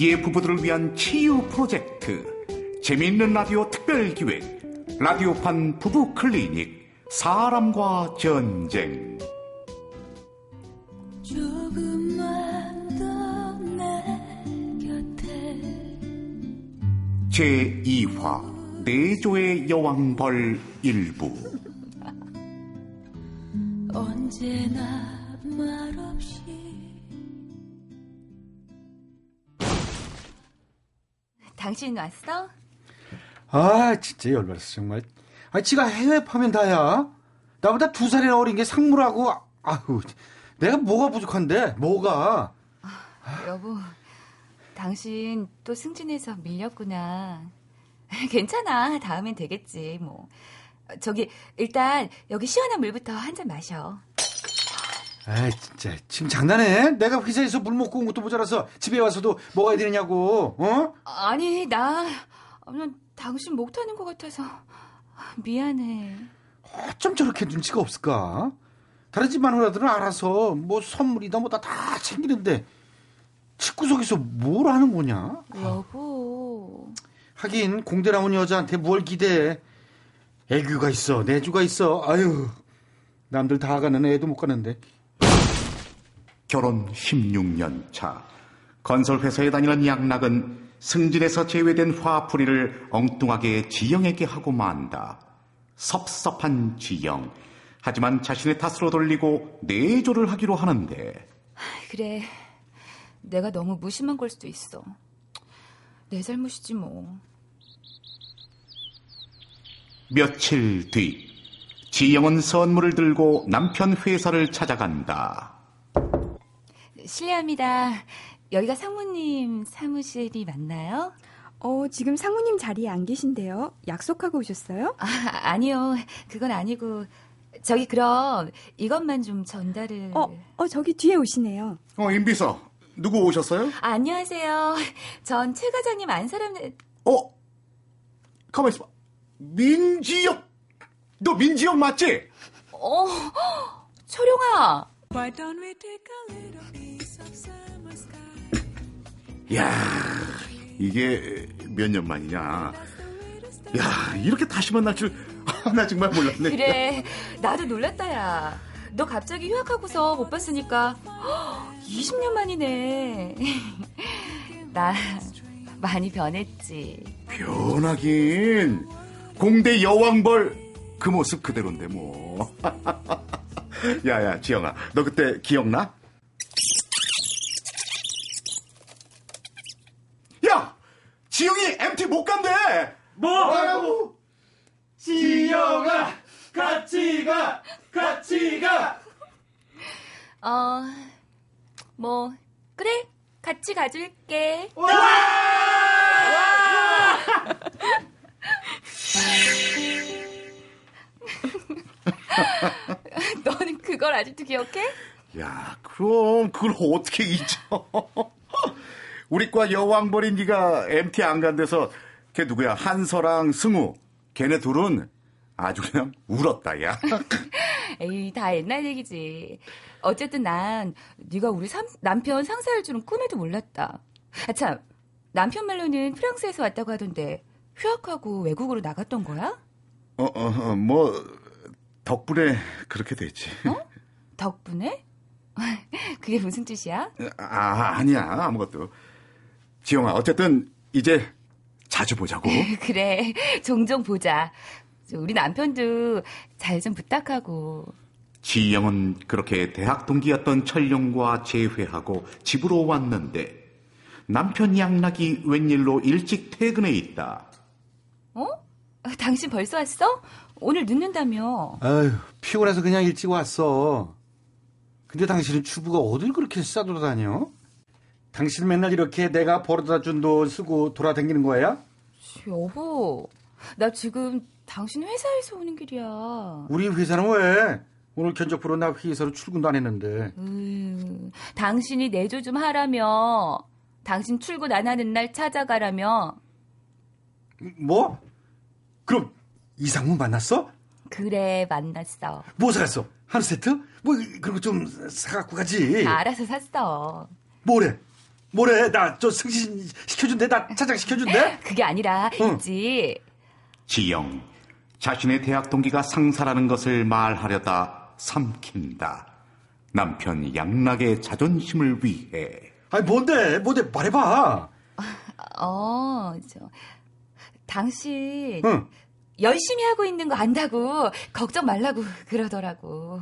위기의 부부들을 위한 치유 프로젝트 재미있는 라디오 특별기획 라디오판 부부 클리닉 사람과 전쟁. 제2화 내조의 여왕벌 일부. 언제나 말없이 당신 왔어? 아 진짜 열받았어 정말. 아 지가 해외 파면 다야. 나보다 두 살이나 어린 게 상무라고. 아유 내가 뭐가 부족한데? 뭐가? 아, 여보 당신 또 승진해서 밀렸구나. 괜찮아. 다음엔 되겠지 뭐. 저기 일단 여기 시원한 물부터 한 잔 마셔 아 진짜 지금 장난해? 내가 회사에서 물 먹고 온 것도 모자라서 집에 와서도 먹어야 되느냐고 어? 아니 나, 난 당신 목 타는 것 같아서 미안해 어쩜 저렇게 눈치가 없을까? 다른 집 마누라들은 알아서 뭐 선물이다 뭐다 다 챙기는데 집구석에서 뭘 하는 거냐? 여보 하긴 공대 나온 여자한테 뭘 기대해 애교가 있어 내주가 있어 아유 남들 다 가는 애도 못 가는데 결혼 16년 차 건설회사에 다니는 양락은 승진에서 제외된 화풀이를 엉뚱하게 지영에게 하고 만다. 섭섭한 지영. 하지만 자신의 탓으로 돌리고 내조를 하기로 하는데. 그래. 내가 너무 무심한 걸 수도 있어. 내 잘못이지 뭐. 며칠 뒤 지영은 선물을 들고 남편 회사를 찾아간다. 실례합니다. 여기가 상무님 사무실이 맞나요? 어, 지금 상무님 자리에 안 계신데요. 약속하고 오셨어요? 아, 아니요. 그건 아니고. 저기 그럼 이것만 좀 전달을. 어, 어 저기 뒤에 오시네요. 어, 임비서. 누구 오셨어요? 아, 안녕하세요. 전 최 과장님 안 사람. 어? 가만 있어봐. 민지영. 너 민지영 맞지? 어, 초룡아. 야, 이게 몇 년 만이냐? 야, 이렇게 다시 만날 줄, 나 정말 몰랐네. 그래, 나도 놀랐다, 야. 너 갑자기 휴학하고서 못 봤으니까, 20년 만이네. 나, 많이 변했지. 변하긴. 공대 여왕벌, 그 모습 그대로인데, 뭐. 야, 야, 지영아, 너 그때 기억나? 야! 지영이 MT 못 간대! 뭐? 뭐라고? 지영아, 같이 가! 같이 가! 어, 뭐, 그래, 같이 가줄게. 와! 와! 너는 그걸 아직도 기억해? 야, 그럼 그걸 어떻게 잊어? 우리과 여왕벌인 네가 MT 안 간데서 걔 누구야? 한서랑 승우. 걔네 둘은 아주 그냥 울었다, 야. 에이, 다 옛날 얘기지. 어쨌든 난 네가 우리 삼, 남편 상사할 줄은 꿈에도 몰랐다. 아, 참. 남편 말로는 프랑스에서 왔다고 하던데 휴학하고 외국으로 나갔던 거야? 어, 어, 어뭐 덕분에 그렇게 됐지. 어? 덕분에? 그게 무슨 뜻이야? 아, 아니야. 아무것도. 지영아, 어쨌든 이제 자주 보자고. 그래. 종종 보자. 우리 남편도 잘 좀 부탁하고. 지영은 그렇게 대학 동기였던 철룡과 재회하고 집으로 왔는데 남편 양락이 웬일로 일찍 퇴근해 있다. 어? 당신 벌써 왔어? 오늘 늦는다며. 아유, 피곤해서 그냥 일찍 왔어. 근데 당신은 주부가 어딜 그렇게 싸돌아다녀? 당신 맨날 이렇게 내가 벌어다 준 돈 쓰고 돌아다니는 거야? 여보, 나 지금 당신 회사에서 오는 길이야. 우리 회사는 왜? 오늘 견적부로 나 회사로 출근도 안 했는데. 음, 당신이 내조 좀 하라며. 당신 출근 안 하는 날 찾아가라며. 뭐? 그럼 이상문 만났어? 그래, 만났어. 뭐 사갔어? 한 세트? 뭐 그런 거 좀 사갖고 가지. 다 알아서 샀어. 뭐래? 뭐래? 나 저 승진 시켜준대? 나 차장 시켜준대? 그게 아니라 응. 있지. 지영, 자신의 대학 동기가 상사라는 것을 말하려다 삼킨다. 남편 양락의 자존심을 위해. 아니 뭔데? 뭔데? 말해봐. 어, 저 당신 응. 열심히 하고 있는 거 안다고 걱정 말라고 그러더라고.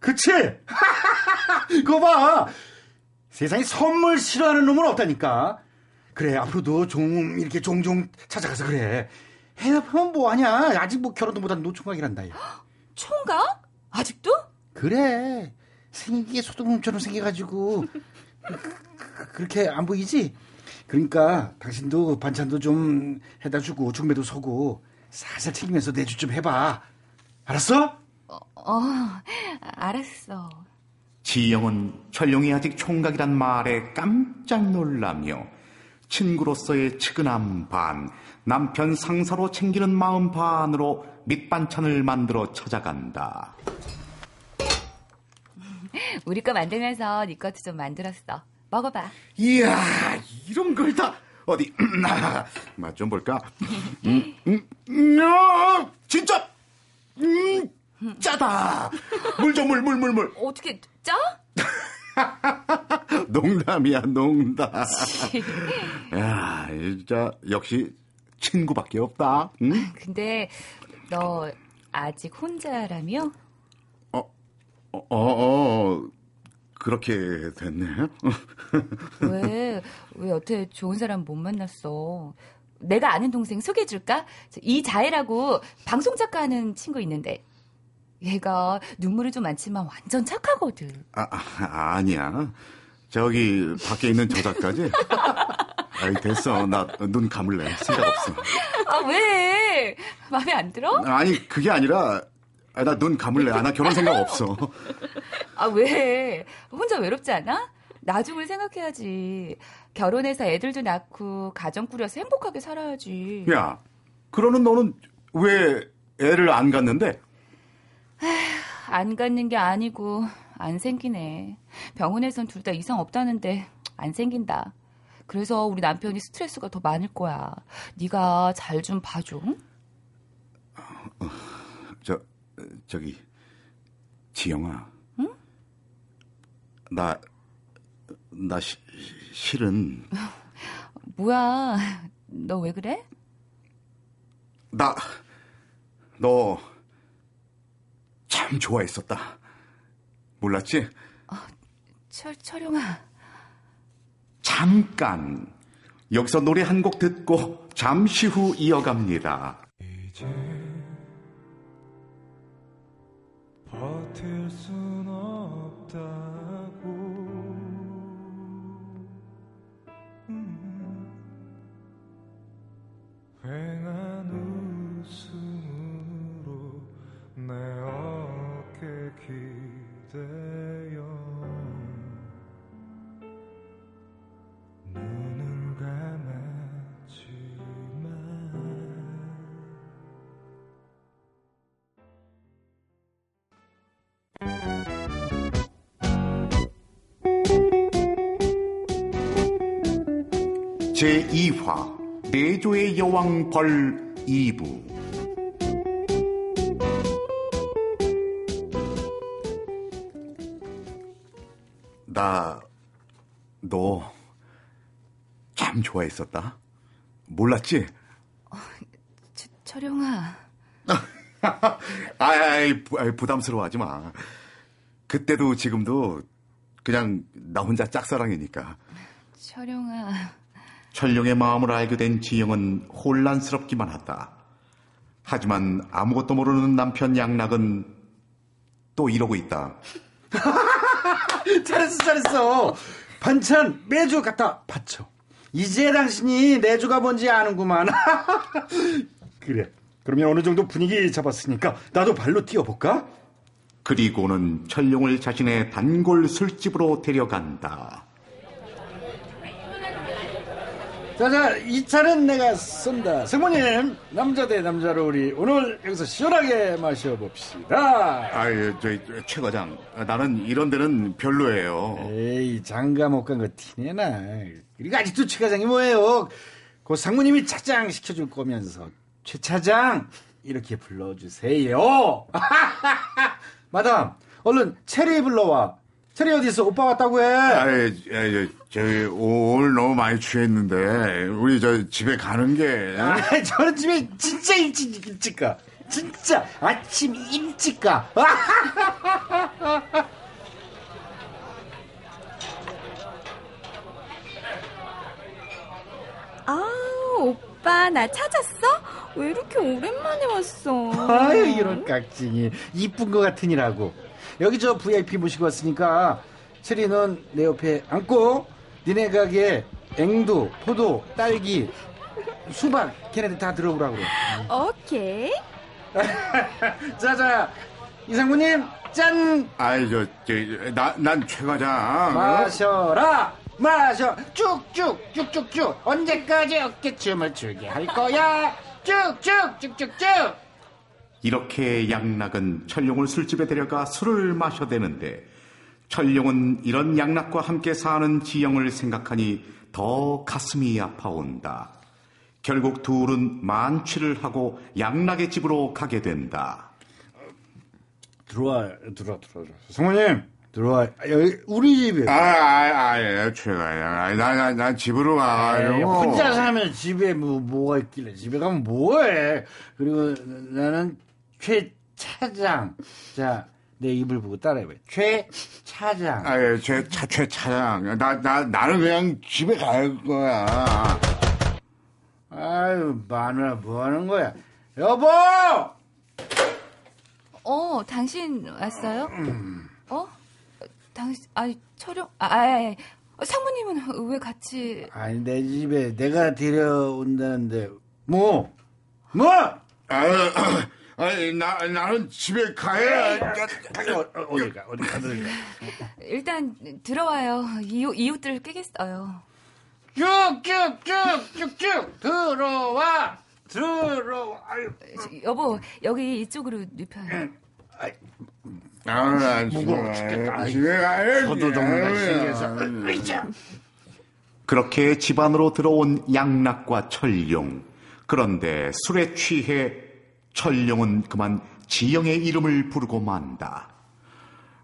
그치? 그거 봐. 세상에 선물 싫어하는 놈은 없다니까. 그래, 앞으로도 좀 이렇게 종종 찾아가서 그래. 해협하면 뭐하냐? 아직 뭐 결혼도 못한 노총각이란다. 야. 총각? 아직도? 그래. 생긴 게 소동처럼 생겨가지고 그- 그렇게 안 보이지? 그러니까 당신도 반찬도 좀 해다 주고 중매도 서고 살살 챙기면서 내주 좀 해봐. 알았어? 어, 알았어. 지영은 철룡이 아직 총각이란 말에 깜짝 놀라며 친구로서의 측은함 반, 남편 상사로 챙기는 마음 반으로 밑반찬을 만들어 찾아간다. 우리 거 만들면서 네 것도 좀 만들었어. 먹어봐. 이야, 이런 걸 다 어디 맛 좀 볼까? 음, 음, 음, 야, 진짜 음, 짜다. 물 좀 물 물 물 물. 어떻게 짜? 농담이야 농담. 야, 진짜 역시 친구밖에 없다. 응? 근데 너 아직 혼자라며? 어, 어, 어, 그렇게 됐네. 왜, 왜 여태 좋은 사람 못 만났어? 내가 아는 동생 소개해줄까? 이자혜라고 방송작가 하는 친구 있는데. 얘가 눈물이 좀 많지만 완전 착하거든. 아, 아, 아니야. 저기 밖에 있는 저 작가지? 아이 됐어. 나 눈 감을래. 생각 없어. 아, 왜? 마음에 안 들어? 아니 그게 아니라 아, 나 눈 감을래. 아, 나 결혼 생각 없어. 아, 왜? 혼자 외롭지 않아? 나중을 생각해야지. 결혼해서 애들도 낳고 가정 꾸려서 행복하게 살아야지. 야, 그러는 너는 왜 애를 안 갖는데? 안 갖는 게 아니고 안 생기네. 병원에선 둘 다 이상 없다는데 안 생긴다. 그래서 우리 남편이 스트레스가 더 많을 거야. 네가 잘 좀 봐줘. 저 저기 지영아. 응? 나나 실은 뭐야? 너 왜 그래? 나 너 참 좋아했었다. 몰랐지? 철 철영아. 잠깐 여기서 노래 한 곡 듣고 잠시 후 이어갑니다. 이제 버틸 순 없다고 음, 제2화 내조의 여왕 벌 2부 나 너 참 좋아했었다. 몰랐지? 철- 철영아. 아이, 부담스러워하지 마. 그때도 지금도 그냥 나 혼자 짝사랑이니까. 철영아. 철룡의 마음을 알게 된 지영은 혼란스럽기만 하다. 하지만 아무것도 모르는 남편 양락은 또 이러고 있다. 잘했어, 잘했어. 반찬 매주 갖다 바쳐. 이제 당신이 내주가 뭔지 아는구만. 그래. 그러면 어느 정도 분위기 잡았으니까 나도 발로 뛰어볼까? 그리고는 철룡을 자신의 단골 술집으로 데려간다. 자자 이 차는 내가 쏜다. 성모님 남자 대 남자로 우리 오늘 여기서 시원하게 마셔봅시다. 아유, 저, 최 과장. 나는 이런 데는 별로예요. 에이 장가 못 간 거 티내나. 그리고 아직도 최 과장이 뭐예요? 그 상무님이 차장 시켜줄 거면서 최 차장 이렇게 불러주세요. 마담 얼른 체리 불러와 체리 어디 있어 오빠 왔다고 해 아유, 아유, 저기, 오늘 너무 많이 취했는데, 우리 저 집에 가는 게. 아, 저는 집에 진짜 일찍 일찍 가. 진짜 아침 일찍 가. 아, 오빠 나 찾았어? 왜 이렇게 오랜만에 왔어? 아유 이런 깍쟁이 이쁜 거 같으니라고. 여기 저 VIP 모시고 왔으니까 체리는 내 옆에 앉고 니네 가게 앵두, 포도, 딸기, 수박 걔네들 다 들어오라고 그래. 오케이. 자자 이상구님 짠 아이, 저, 저, 나, 난최 과장. 마셔라 마셔 쭉쭉 쭉쭉쭉 언제까지 어깨춤을 추게 할 거야 쭉쭉 쭉쭉쭉 이렇게 양락은 철룡을 술집에 데려가 술을 마셔대는데 철룡은 이런 양락과 함께 사는 지영을 생각하니 더 가슴이 아파온다. 결국 둘은 만취를 하고 양락의 집으로 가게 된다. 들어와 들어와 들어와 성모님 들어와 여기 우리 집에 아, 아, 아, 최가야. 나, 나, 나 집으로 가가지고. 혼자 사면 집에 뭐 뭐가 있길래 집에 가면 뭐해 그리고 나는 최 차장 자 내 입을 보고 따라해봐 최 차장 아, 예, 최, 차, 최 차장. 나, 나, 나는 그냥 집에 갈 거야. 아유 마누라 뭐 하는 거야 여보 어, 당신 왔어요? 어? 당신, 아니, 아, 아, 아, 아, 상무님은 왜 같이, 아니 내 집에 내가 데려온다는데 뭐 뭐? 아유, 아니, 나, 나는 집에 가야. 어, 어, 어디 가 어디 가 어디 가 일단 들어와요. 이웃, 이웃들 깨겠어요. 쭉쭉쭉쭉쭉 들어와 들어와 아유 여보, 여기 이쪽으로 눕혀요. 나는 안 무거워 죽겠다. 집에 가야 저도 정말 신기해서 으이자. 그렇게 집안으로 들어온 양락과 철룡. 그런데 술에 취해 철룡은 그만 지영의 이름을 부르고 만다.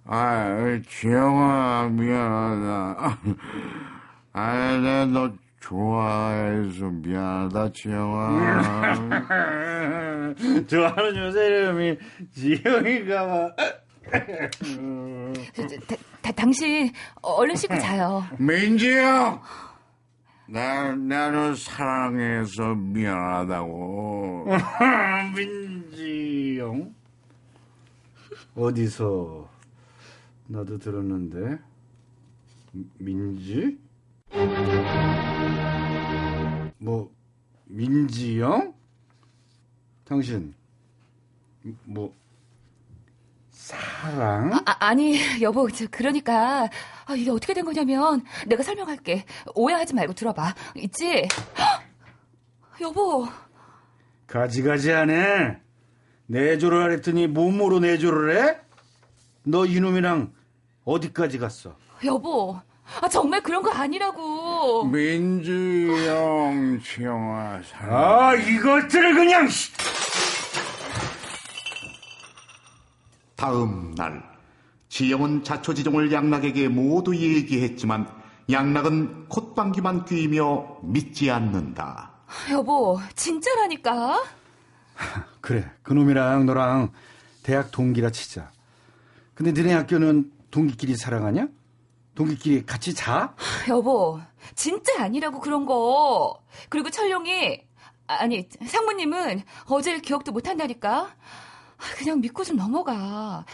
아, 지영아, 미안하다. 아, 내가 너 좋아해서 미안하다, 지영아. 좋아하는 요새 이름이 지영이가 다, 다, 당신, 얼른 씻고 자요. 민지 형! 나, 나는 사랑해서 미안하다고. 민지영. 어디서 나도 들었는데? 민지? 뭐 민지영? 당신 뭐 사랑 아, 아니, 여보, 저, 그러니까, 아, 이게 어떻게 된 거냐면, 내가 설명할게. 오해하지 말고 들어봐. 있지? 헉! 여보, 가지가지하네 내조를 하랬더니 몸으로 내조를 해? 너 이놈이랑 어디까지 갔어? 여보. 아, 정말 그런 거 아니라고. 형, 지영아, 사랑. 아 이것들을 그냥 다음 날 지영은 자초지종을 양락에게 모두 얘기했지만 양락은 콧방귀만 뀌며 믿지 않는다. 여보, 진짜라니까? 그래 그놈이랑 너랑 대학 동기라 치자 근데 너네 학교는 동기끼리 사랑하냐? 동기끼리 같이 자? 여보, 진짜 아니라고 그런 거. 그리고 철룡이, 아니, 상무님은 어제를 기억도 못 한다니까? 그냥 믿고 좀 넘어가.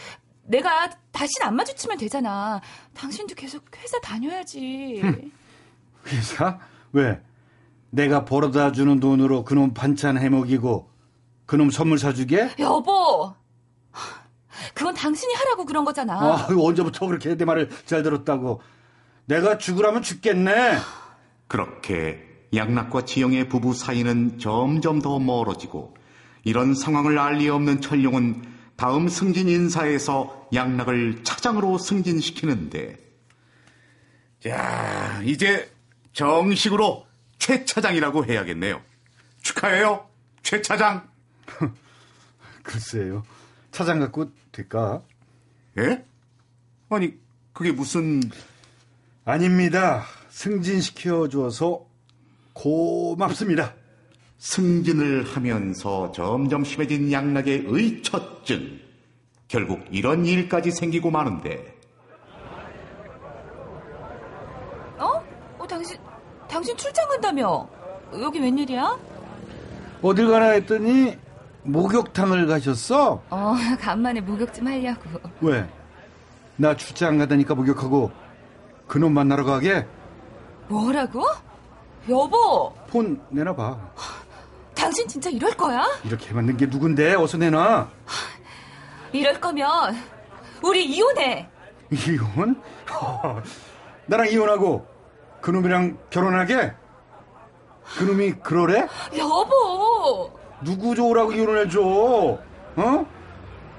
내가 다신 안 마주치면 되잖아. 당신도 계속 회사 다녀야지. 회사? 왜? 내가 벌어다 주는 돈으로 그놈 반찬 해먹이고 그놈 선물 사주게? 여보! 그건 당신이 하라고 그런 거잖아. 아, 언제부터 그렇게 내 말을 잘 들었다고. 내가 죽으라면 죽겠네. 그렇게 양락과 지영의 부부 사이는 점점 더 멀어지고 이런 상황을 알 리 없는 철룡은 다음 승진 인사에서 양락을 차장으로 승진시키는데 자 이제 정식으로 최 차장이라고 해야겠네요. 축하해요, 최 차장. 글쎄요. 차장 갖고 될까? 예? 아니 그게 무슨 아닙니다. 승진시켜 주어서 고맙습니다. 승진을 하면서 점점 심해진 양락의 의처증. 결국 이런 일까지 생기고 마는데 어? 어, 당신, 당신 출장 간다며? 여기 웬일이야? 어딜 가나 했더니 목욕탕을 가셨어? 어, 간만에 목욕 좀 하려고. 왜? 나 출장 가다니까 목욕하고 그놈 만나러 가게? 뭐라고? 여보, 폰 내놔봐. 당신 진짜 이럴 거야? 이렇게 만든 게 누군데? 어서 내놔. 이럴 거면 우리 이혼해. 이혼? 나랑 이혼하고 그놈이랑 결혼하게? 그놈이 그러래? 여보, 누구 좋으라고 이혼을 해줘? 어?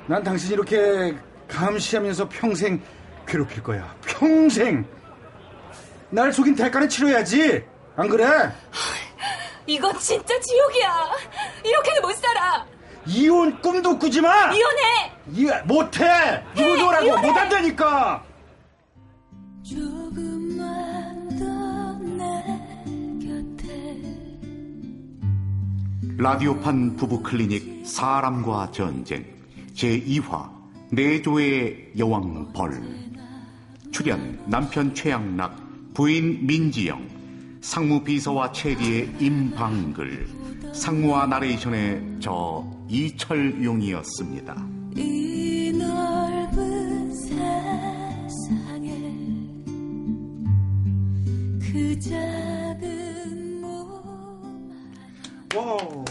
난 당신 이렇게 감시하면서 평생 괴롭힐 거야. 평생! 날 속인 대가는 치러야지. 안 그래? 이건 진짜 지옥이야. 이렇게는 못 살아. 이혼 꿈도 꾸지 마! 이혼해. 이, 못해! 누구 못한다니까! 더내 곁에 라디오판 부부 클리닉 사람과 전쟁 제2화 내조의 여왕 벌 출연 남편 최양락 부인 민지영 상무 비서와 체리의 임방글 상무와 나레이션의 저 이철용이었습니다. 이 넓은 세상에 그 작은 몸 wow.